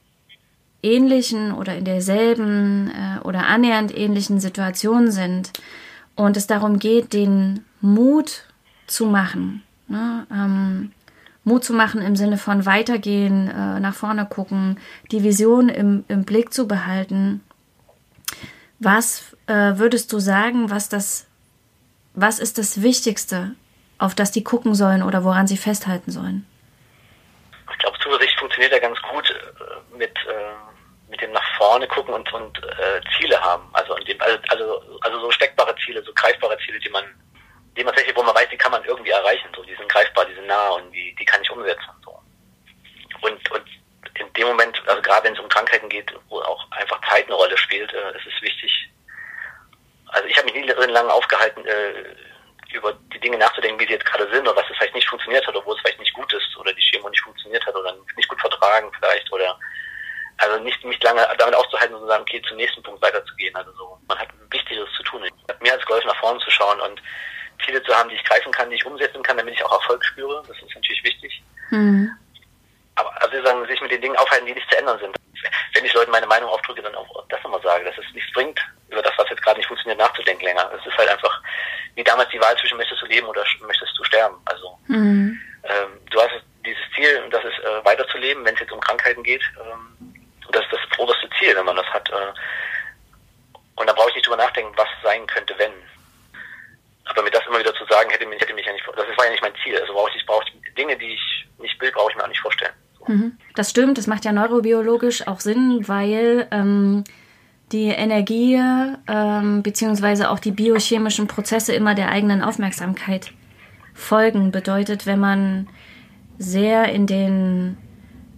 ähnlichen oder in derselben äh, oder annähernd ähnlichen Situation sind und es darum geht, den Mut zu machen, ne? ähm, Mut zu machen im Sinne von weitergehen, äh, nach vorne gucken, die Vision im, im Blick zu behalten. Was äh, würdest du sagen, was das, was ist das Wichtigste, auf das die gucken sollen oder woran sie festhalten sollen? Ich glaube, Zuversicht funktioniert ja ganz gut äh, mit äh, mit dem nach vorne gucken und, und äh, Ziele haben. Also, also, also, also so steckbare Ziele, so greifbare Ziele, die man, die man tatsächlich, wo man weiß, die kann man irgendwie erreichen. So, die sind greifbar, die sind nah und die, die kann ich umsetzen. So. Und, und in dem Moment, also gerade wenn es um Krankheiten geht, wo auch einfach Zeit eine Rolle spielt, äh, ist es wichtig. Also ich habe mich nie darin lange aufgehalten, äh, über die Dinge nachzudenken, wie sie jetzt gerade sind oder was es vielleicht nicht funktioniert hat oder wo es vielleicht nicht gut ist oder die Chemo nicht funktioniert hat oder nicht gut vertragen vielleicht oder also nicht, nicht lange damit auszuhalten und zu sagen, okay, zum nächsten Punkt weiterzugehen. Also so, man hat Wichtigeres zu tun. Mir als geholfen, nach vorne zu schauen und Ziele zu haben, die ich greifen kann, die ich umsetzen kann, damit ich auch Erfolg spüre. Das ist natürlich wichtig. Mhm. Aber also sagen, sich mit den Dingen aufhalten, die nicht zu ändern sind. Wenn ich Leuten meine Meinung aufdrücke, dann auch das nochmal sage, dass es nichts bringt, über das, was jetzt gerade nicht funktioniert, nachzudenken länger. Es ist halt einfach wie damals die Wahl zwischen möchtest du leben oder möchtest du sterben. Also mhm. ähm, du hast dieses Ziel, das ist äh, weiterzuleben, wenn es jetzt um Krankheiten geht. Ähm, das ist das oberste Ziel, wenn man das hat. Äh. Und da brauche ich nicht drüber nachdenken, was sein könnte, wenn. Aber mir das immer wieder zu sagen, hätte mich, hätte mich ja nicht, das war ja nicht mein Ziel. Also brauche ich, brauche ich Dinge, die ich nicht will, brauche ich mir auch nicht vorstellen. So. Mhm. Das stimmt, das macht ja neurobiologisch auch Sinn, weil ähm, die Energie ähm, beziehungsweise auch die biochemischen Prozesse immer der eigenen Aufmerksamkeit folgen. Bedeutet, wenn man sehr in den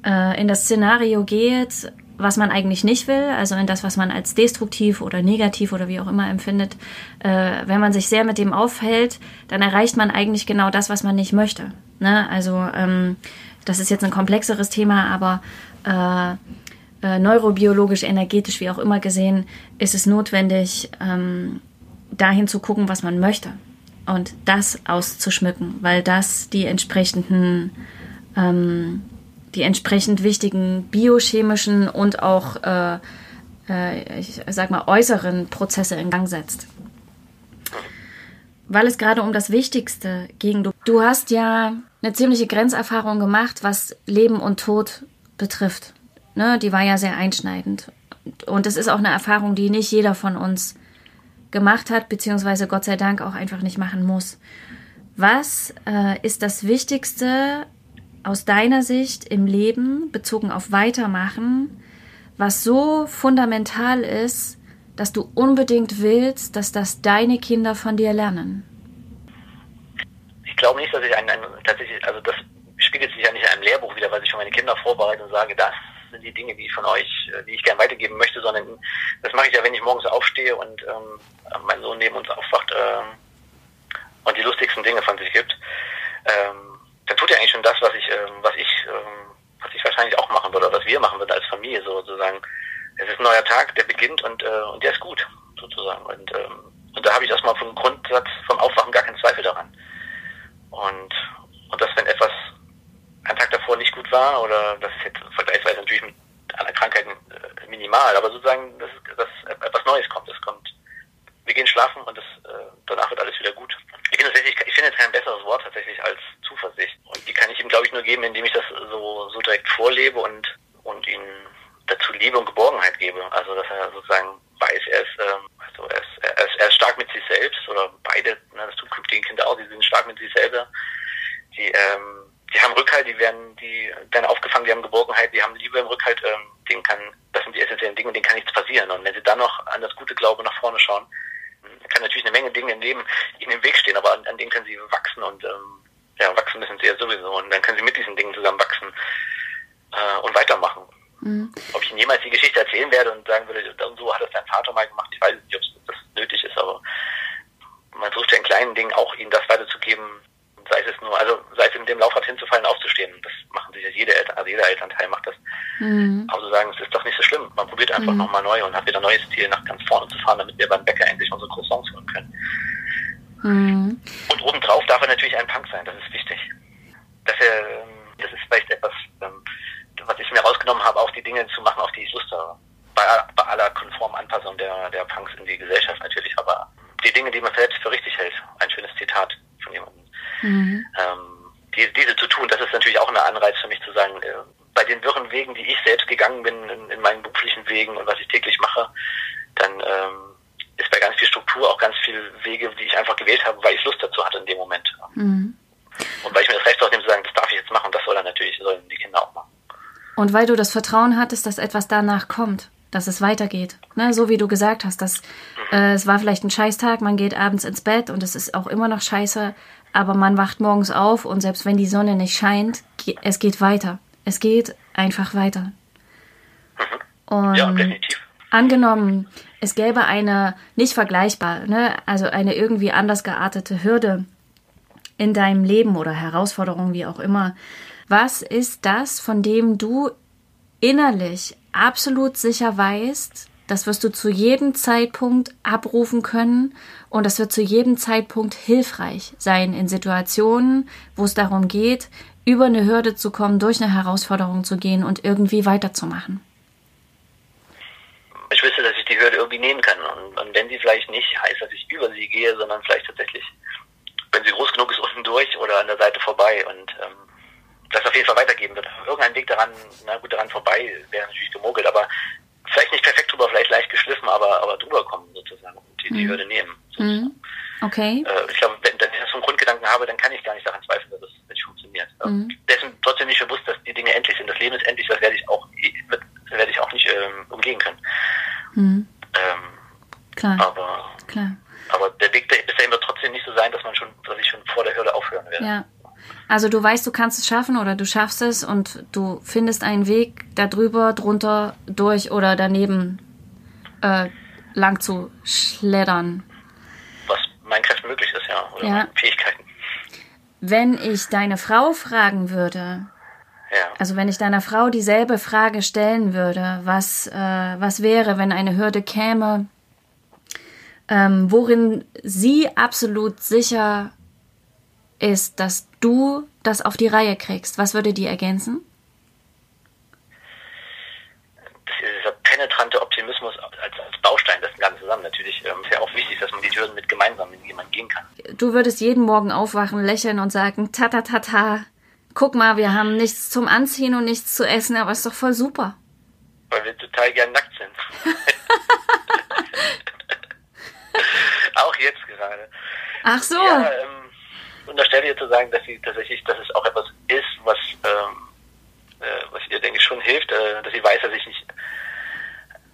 äh, in das Szenario geht, was man eigentlich nicht will, also in das, was man als destruktiv oder negativ oder wie auch immer empfindet, äh, wenn man sich sehr mit dem aufhält, dann erreicht man eigentlich genau das, was man nicht möchte. Ne? Also ähm, das ist jetzt ein komplexeres Thema, aber äh, äh, neurobiologisch, energetisch, wie auch immer gesehen, ist es notwendig, ähm, dahin zu gucken, was man möchte und das auszuschmücken, weil das die entsprechenden ähm, die entsprechend wichtigen biochemischen und auch, äh, äh, ich sag mal, äußeren Prozesse in Gang setzt. Weil es gerade um das Wichtigste ging. Du, du hast ja eine ziemliche Grenzerfahrung gemacht, was Leben und Tod betrifft. Ne, die war ja sehr einschneidend. Und es ist auch eine Erfahrung, die nicht jeder von uns gemacht hat, beziehungsweise Gott sei Dank auch einfach nicht machen muss. Was äh, ist das Wichtigste aus deiner Sicht im Leben bezogen auf Weitermachen, was so fundamental ist, dass du unbedingt willst, dass das deine Kinder von dir lernen? Ich glaube nicht, dass ich ein, ein tatsächlich, also das spiegelt sich ja nicht in einem Lehrbuch wieder, weil ich für meine Kinder vorbereite und sage, das sind die Dinge, die ich von euch, äh, die ich gerne weitergeben möchte, sondern das mache ich ja, wenn ich morgens aufstehe und ähm, mein Sohn neben uns aufwacht ähm, und die lustigsten Dinge von sich gibt. Ähm, dann tut er eigentlich schon das, was ich, ähm, was ich, ähm, was ich wahrscheinlich auch machen würde, was wir machen würden als Familie, so, sozusagen. Es ist ein neuer Tag, der beginnt und, äh, und der ist gut, sozusagen. Und, ähm, und da habe ich erstmal vom Grundsatz, vom Aufwachen gar keinen Zweifel daran. Und, und dass wenn etwas ein Tag davor nicht gut war, oder das ist jetzt vergleichsweise natürlich mit einer Krankheit äh, minimal, aber sozusagen, dass, dass etwas Neues kommt. Es kommt, wir gehen schlafen und das, äh, danach wird alles wieder gut. Ich finde, ich finde kein besseres Wort tatsächlich als Zuversicht. Und die kann ich ihm, glaube ich, nur geben, indem ich das so, so direkt vorlebe und, und ihm dazu Liebe und Geborgenheit gebe. Also, dass er sozusagen weiß, er ist, ähm, also er ist, er ist, er ist stark mit sich selbst oder beide, ne, das zukünftigen Kinder auch, die sind stark mit sich selber. Die, ähm, die haben Rückhalt, die werden, die werden aufgefangen, Geborgenheit, die haben Liebe im Rückhalt, ähm, denen kann, das sind die essentiellen Dinge, denen kann nichts passieren. Und wenn sie dann noch an das gute Glaube nach vorne schauen, kann natürlich eine Menge Dinge im Leben ihnen im Weg stehen, aber an, an denen können sie wachsen und ähm, ja, wachsen müssen sie ja sowieso und dann können sie mit diesen Dingen zusammen wachsen äh, und weitermachen. Mhm. Ob ich ihnen jemals die Geschichte erzählen werde und sagen würde, so hat es dein Vater mal gemacht, ich weiß nicht, ob das nötig ist, aber man versucht ja in kleinen Dingen auch ihnen das weiterzugeben, sei es nur, also sei es in dem Laufrad hinzufallen, aufzustehen. Das machen sich jede Eltern, also jeder Elternteil macht das. Mhm. Aber zu sagen, es ist doch nicht so schlimm. Man probiert einfach mhm. nochmal neu und hat wieder ein neues Ziel, nach ganz vorne zu fahren, damit wir beim Bäcker endlich unsere Croissants holen können. Mhm. Und obendrauf darf er natürlich ein Punk sein, das ist wichtig. Dass er, ähm, das ist vielleicht etwas, ähm, was ich mir rausgenommen habe, auch die Dinge zu machen, auf die ich Lust habe. Bei, bei aller konformen Anpassung der, der Punks in die Gesellschaft natürlich, aber die Dinge, die man selbst für richtig hält. Ein schönes Zitat von jemandem. Mhm. Ähm, die, diese zu tun, das ist natürlich auch ein Anreiz für mich zu sagen, äh, bei den wirren Wegen, die ich selbst gegangen bin in, in meinen beruflichen Wegen und was ich täglich mache, dann ähm, ist bei ganz viel Struktur auch ganz viele Wege, die ich einfach gewählt habe, weil ich Lust dazu hatte in dem Moment. Mhm. Und weil ich mir das Recht ausnehme zu sagen, das darf ich jetzt machen, das soll dann natürlich, sollen die Kinder auch machen. Und weil du das Vertrauen hattest, dass etwas danach kommt, dass es weitergeht. Ne? So wie du gesagt hast, dass äh, es war vielleicht ein Scheißtag, man geht abends ins Bett und es ist auch immer noch scheiße, aber man wacht morgens auf und selbst wenn die Sonne nicht scheint, es geht weiter. Es geht einfach weiter. Mhm. Und ja, definitiv. Angenommen, es gäbe eine nicht vergleichbar, ne, also eine irgendwie anders geartete Hürde in deinem Leben oder Herausforderung, wie auch immer. Was ist das, von dem du innerlich absolut sicher weißt, das wirst du zu jedem Zeitpunkt abrufen können und das wird zu jedem Zeitpunkt hilfreich sein in Situationen, wo es darum geht, über eine Hürde zu kommen, durch eine Herausforderung zu gehen und irgendwie weiterzumachen. Ich wüsste, dass ich die Hürde irgendwie nehmen kann. Und, und wenn sie vielleicht nicht heißt, dass ich über sie gehe, sondern vielleicht tatsächlich, wenn sie groß genug ist, unten durch oder an der Seite vorbei und ähm, das auf jeden Fall weitergeben wird. Irgendein Weg daran, na gut, daran vorbei wäre natürlich gemogelt, aber vielleicht nicht perfekt drüber, vielleicht leicht geschliffen, aber, aber drüber kommen sozusagen und die, die mhm. Hürde nehmen. Mhm. Okay. Äh, ich glaube, wenn, wenn ich das vom Grundgedanken habe, dann kann ich gar nicht daran zweifeln, dass es nicht funktioniert. Mhm. Dessen trotzdem nicht bewusst, dass die Dinge endlich sind. Das Leben ist endlich, das werde ich auch, das werde ich auch nicht ähm, umgehen können. Mhm. Ähm, Klar. Aber, Klar. aber der Weg bis dahin wird trotzdem nicht so sein, dass man schon, dass ich schon vor der Hürde aufhören werde. Ja. Also du weißt, du kannst es schaffen oder du schaffst es und du findest einen Weg darüber, drunter, durch oder daneben äh, lang zu schleddern. Was meinen Kräften möglich ist, ja. Oder ja. Fähigkeiten. Wenn ich deine Frau fragen würde, ja. also wenn ich deiner Frau dieselbe Frage stellen würde, was, äh, was wäre, wenn eine Hürde käme, ähm, worin sie absolut sicher ist, dass du das auf die Reihe kriegst? Was würde die ergänzen? Dieser penetrante Optimismus als, als Baustein des Ganzen zusammen. Natürlich ähm, ist ja auch wichtig, dass man die Hürden mit gemeinsam mit jemandem gehen kann. Du würdest jeden Morgen aufwachen, lächeln und sagen, ta ta ta ta, guck mal, wir haben nichts zum Anziehen und nichts zu essen, aber ist doch voll super. Weil wir total gern nackt sind. auch jetzt gerade. Ach so. Ja, ähm, unterstelle ihr zu sagen, dass sie tatsächlich, dass es auch etwas ist, was, ähm, äh, was ihr, denke ich, schon hilft, äh, dass sie weiß, dass ich nicht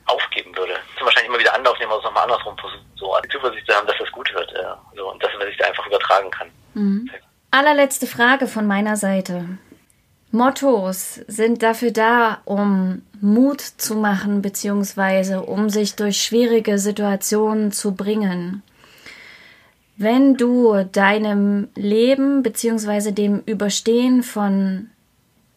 aufgeben würde. Zum wahrscheinlich immer wieder Anlauf nehmen, aber es nochmal andersrum versuchen, so die Zuversicht zu haben, dass das gut wird. Ja. So, und dass man sich da einfach übertragen kann. Mhm. Allerletzte Frage von meiner Seite. Mottos sind dafür da, um Mut zu machen, beziehungsweise um sich durch schwierige Situationen zu bringen. Wenn du deinem Leben beziehungsweise dem Überstehen von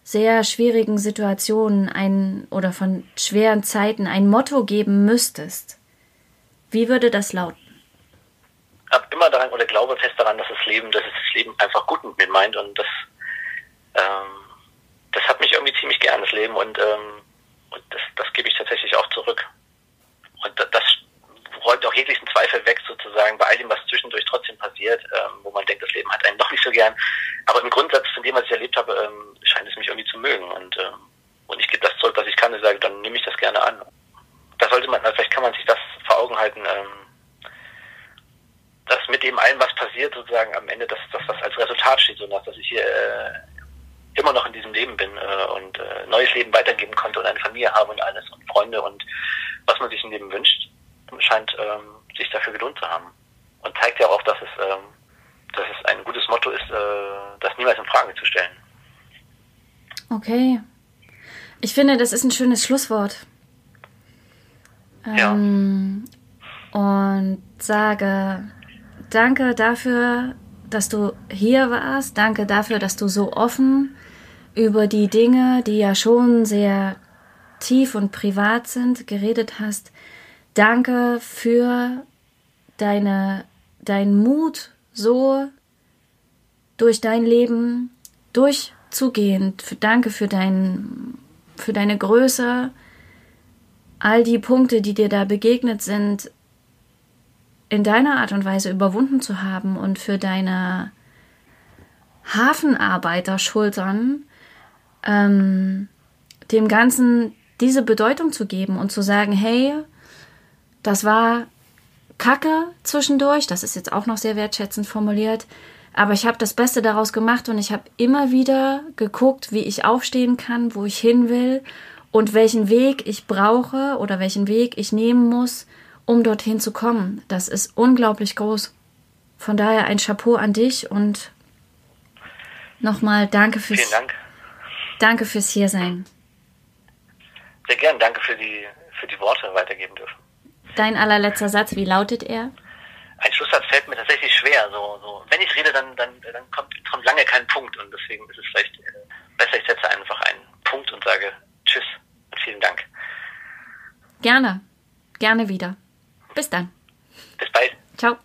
sehr schwierigen Situationen ein oder von schweren Zeiten ein Motto geben müsstest, wie würde das lauten? Ich habe immer daran oder glaube fest daran, dass das Leben, dass das Leben einfach gut mit mir meint und das, ähm, das hat mich irgendwie ziemlich gern, das Leben und, ähm, und das, das gebe ich tatsächlich auch zurück. Und das räumt auch jeglichen Zweifel weg, sozusagen, bei all dem, was zwischendurch trotzdem passiert, ähm, wo man denkt, das Leben hat einen doch nicht so gern. Aber im Grundsatz von dem, was ich erlebt habe, ähm, scheint es mich irgendwie zu mögen. Und, ähm, und ich gebe das zurück, was ich kann und sage, dann nehme ich das gerne an. Da sollte man, vielleicht kann man sich das vor Augen halten, ähm, dass mit dem allen, was passiert, sozusagen am Ende, dass das was als Resultat steht, so dass ich hier äh, immer noch in diesem Leben bin äh, und äh, neues Leben weitergeben konnte und eine Familie habe und alles und Freunde und was man sich im Leben wünscht scheint ähm, sich dafür gelohnt zu haben. Und zeigt ja auch, dass es, ähm, dass es ein gutes Motto ist, äh, das niemals in Frage zu stellen. Okay. Ich finde, das ist ein schönes Schlusswort. Ähm, ja. Und sage danke dafür, dass du hier warst. Danke dafür, dass du so offen über die Dinge, die ja schon sehr tief und privat sind, geredet hast. Danke für deine, deinen Mut, so durch dein Leben durchzugehen. Danke für, dein, für deine Größe, all die Punkte, die dir da begegnet sind, in deiner Art und Weise überwunden zu haben und für deine Hafenarbeiterschultern ähm, dem Ganzen diese Bedeutung zu geben und zu sagen, hey, das war Kacke zwischendurch, das ist jetzt auch noch sehr wertschätzend formuliert, aber ich habe das Beste daraus gemacht und ich habe immer wieder geguckt, wie ich aufstehen kann, wo ich hin will und welchen Weg ich brauche oder welchen Weg ich nehmen muss, um dorthin zu kommen. Das ist unglaublich groß. Von daher ein Chapeau an dich und nochmal danke fürs Vielen Dank. Danke fürs Hiersein. Sehr gern, danke für die, für die Worte weitergeben dürfen. Dein allerletzter Satz, wie lautet er? Ein Schlusssatz fällt mir tatsächlich schwer. So, so. Wenn ich rede, dann, dann, dann kommt, kommt lange kein Punkt und deswegen ist es vielleicht äh, besser, ich setze einfach einen Punkt und sage Tschüss und vielen Dank. Gerne. Gerne wieder. Bis dann. Bis bald. Ciao.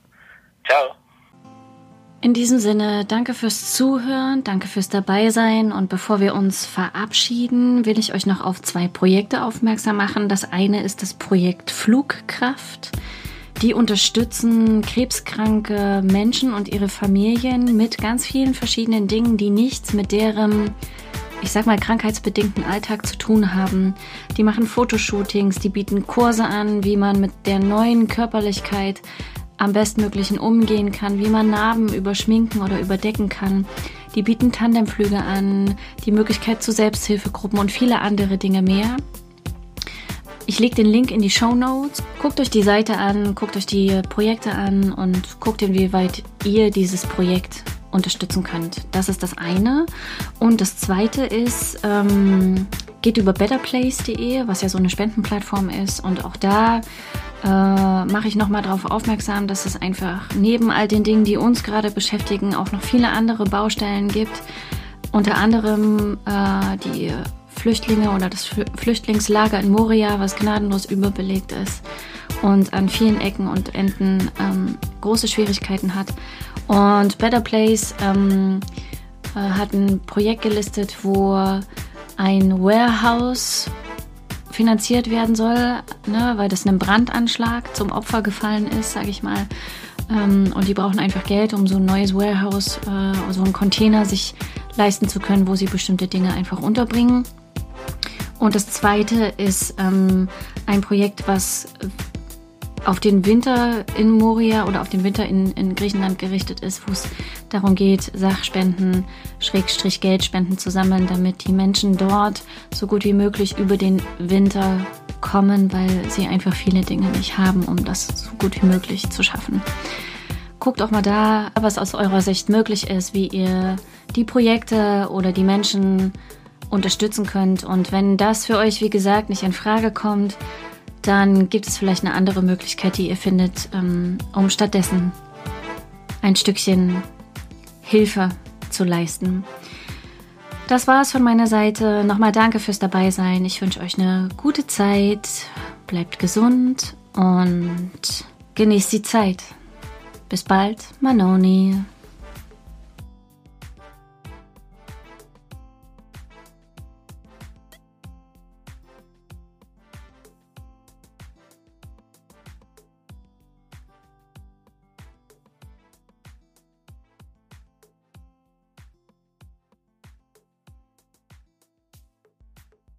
Ciao. In diesem Sinne, danke fürs Zuhören, danke fürs Dabeisein und bevor wir uns verabschieden, will ich euch noch auf zwei Projekte aufmerksam machen. Das eine ist das Projekt Flugkraft. Die unterstützen krebskranke Menschen und ihre Familien mit ganz vielen verschiedenen Dingen, die nichts mit deren, ich sag mal, krankheitsbedingten Alltag zu tun haben. Die machen Fotoshootings, die bieten Kurse an, wie man mit der neuen Körperlichkeit am bestmöglichen umgehen kann, wie man Narben überschminken oder überdecken kann. Die bieten Tandemflüge an, die Möglichkeit zu Selbsthilfegruppen und viele andere Dinge mehr. Ich lege den Link in die Show Notes. Guckt euch die Seite an, guckt euch die Projekte an und guckt, inwieweit ihr dieses Projekt unterstützen könnt. Das ist das eine. Und das zweite ist, ähm, geht über betterplace.de, was ja so eine Spendenplattform ist. Und auch da äh, mache ich nochmal darauf aufmerksam, dass es einfach neben all den Dingen, die uns gerade beschäftigen, auch noch viele andere Baustellen gibt. Unter anderem äh, die Flüchtlinge oder das Flüchtlingslager in Moria, was gnadenlos überbelegt ist und an vielen Ecken und Enden ähm, große Schwierigkeiten hat. Und Better Place ähm, äh, hat ein Projekt gelistet, wo ein Warehouse finanziert werden soll, ne, weil das einem Brandanschlag zum Opfer gefallen ist, sage ich mal. Ähm, und die brauchen einfach Geld, um so ein neues Warehouse, äh, so einen Container sich leisten zu können, wo sie bestimmte Dinge einfach unterbringen. Und das zweite ist ähm, ein Projekt, was auf den Winter in Moria oder auf den Winter in, in Griechenland gerichtet ist, wo es darum geht, Sachspenden, Schrägstrich Geldspenden zu sammeln, damit die Menschen dort so gut wie möglich über den Winter kommen, weil sie einfach viele Dinge nicht haben, um das so gut wie möglich zu schaffen. Guckt auch mal da, was aus eurer Sicht möglich ist, wie ihr die Projekte oder die Menschen unterstützen könnt. Und wenn das für euch, wie gesagt, nicht in Frage kommt, dann gibt es vielleicht eine andere Möglichkeit, die ihr findet, ähm, um stattdessen ein Stückchen Hilfe zu leisten. Das war es von meiner Seite. Nochmal danke fürs Dabeisein. Ich wünsche euch eine gute Zeit. Bleibt gesund und genießt die Zeit. Bis bald, Manoni.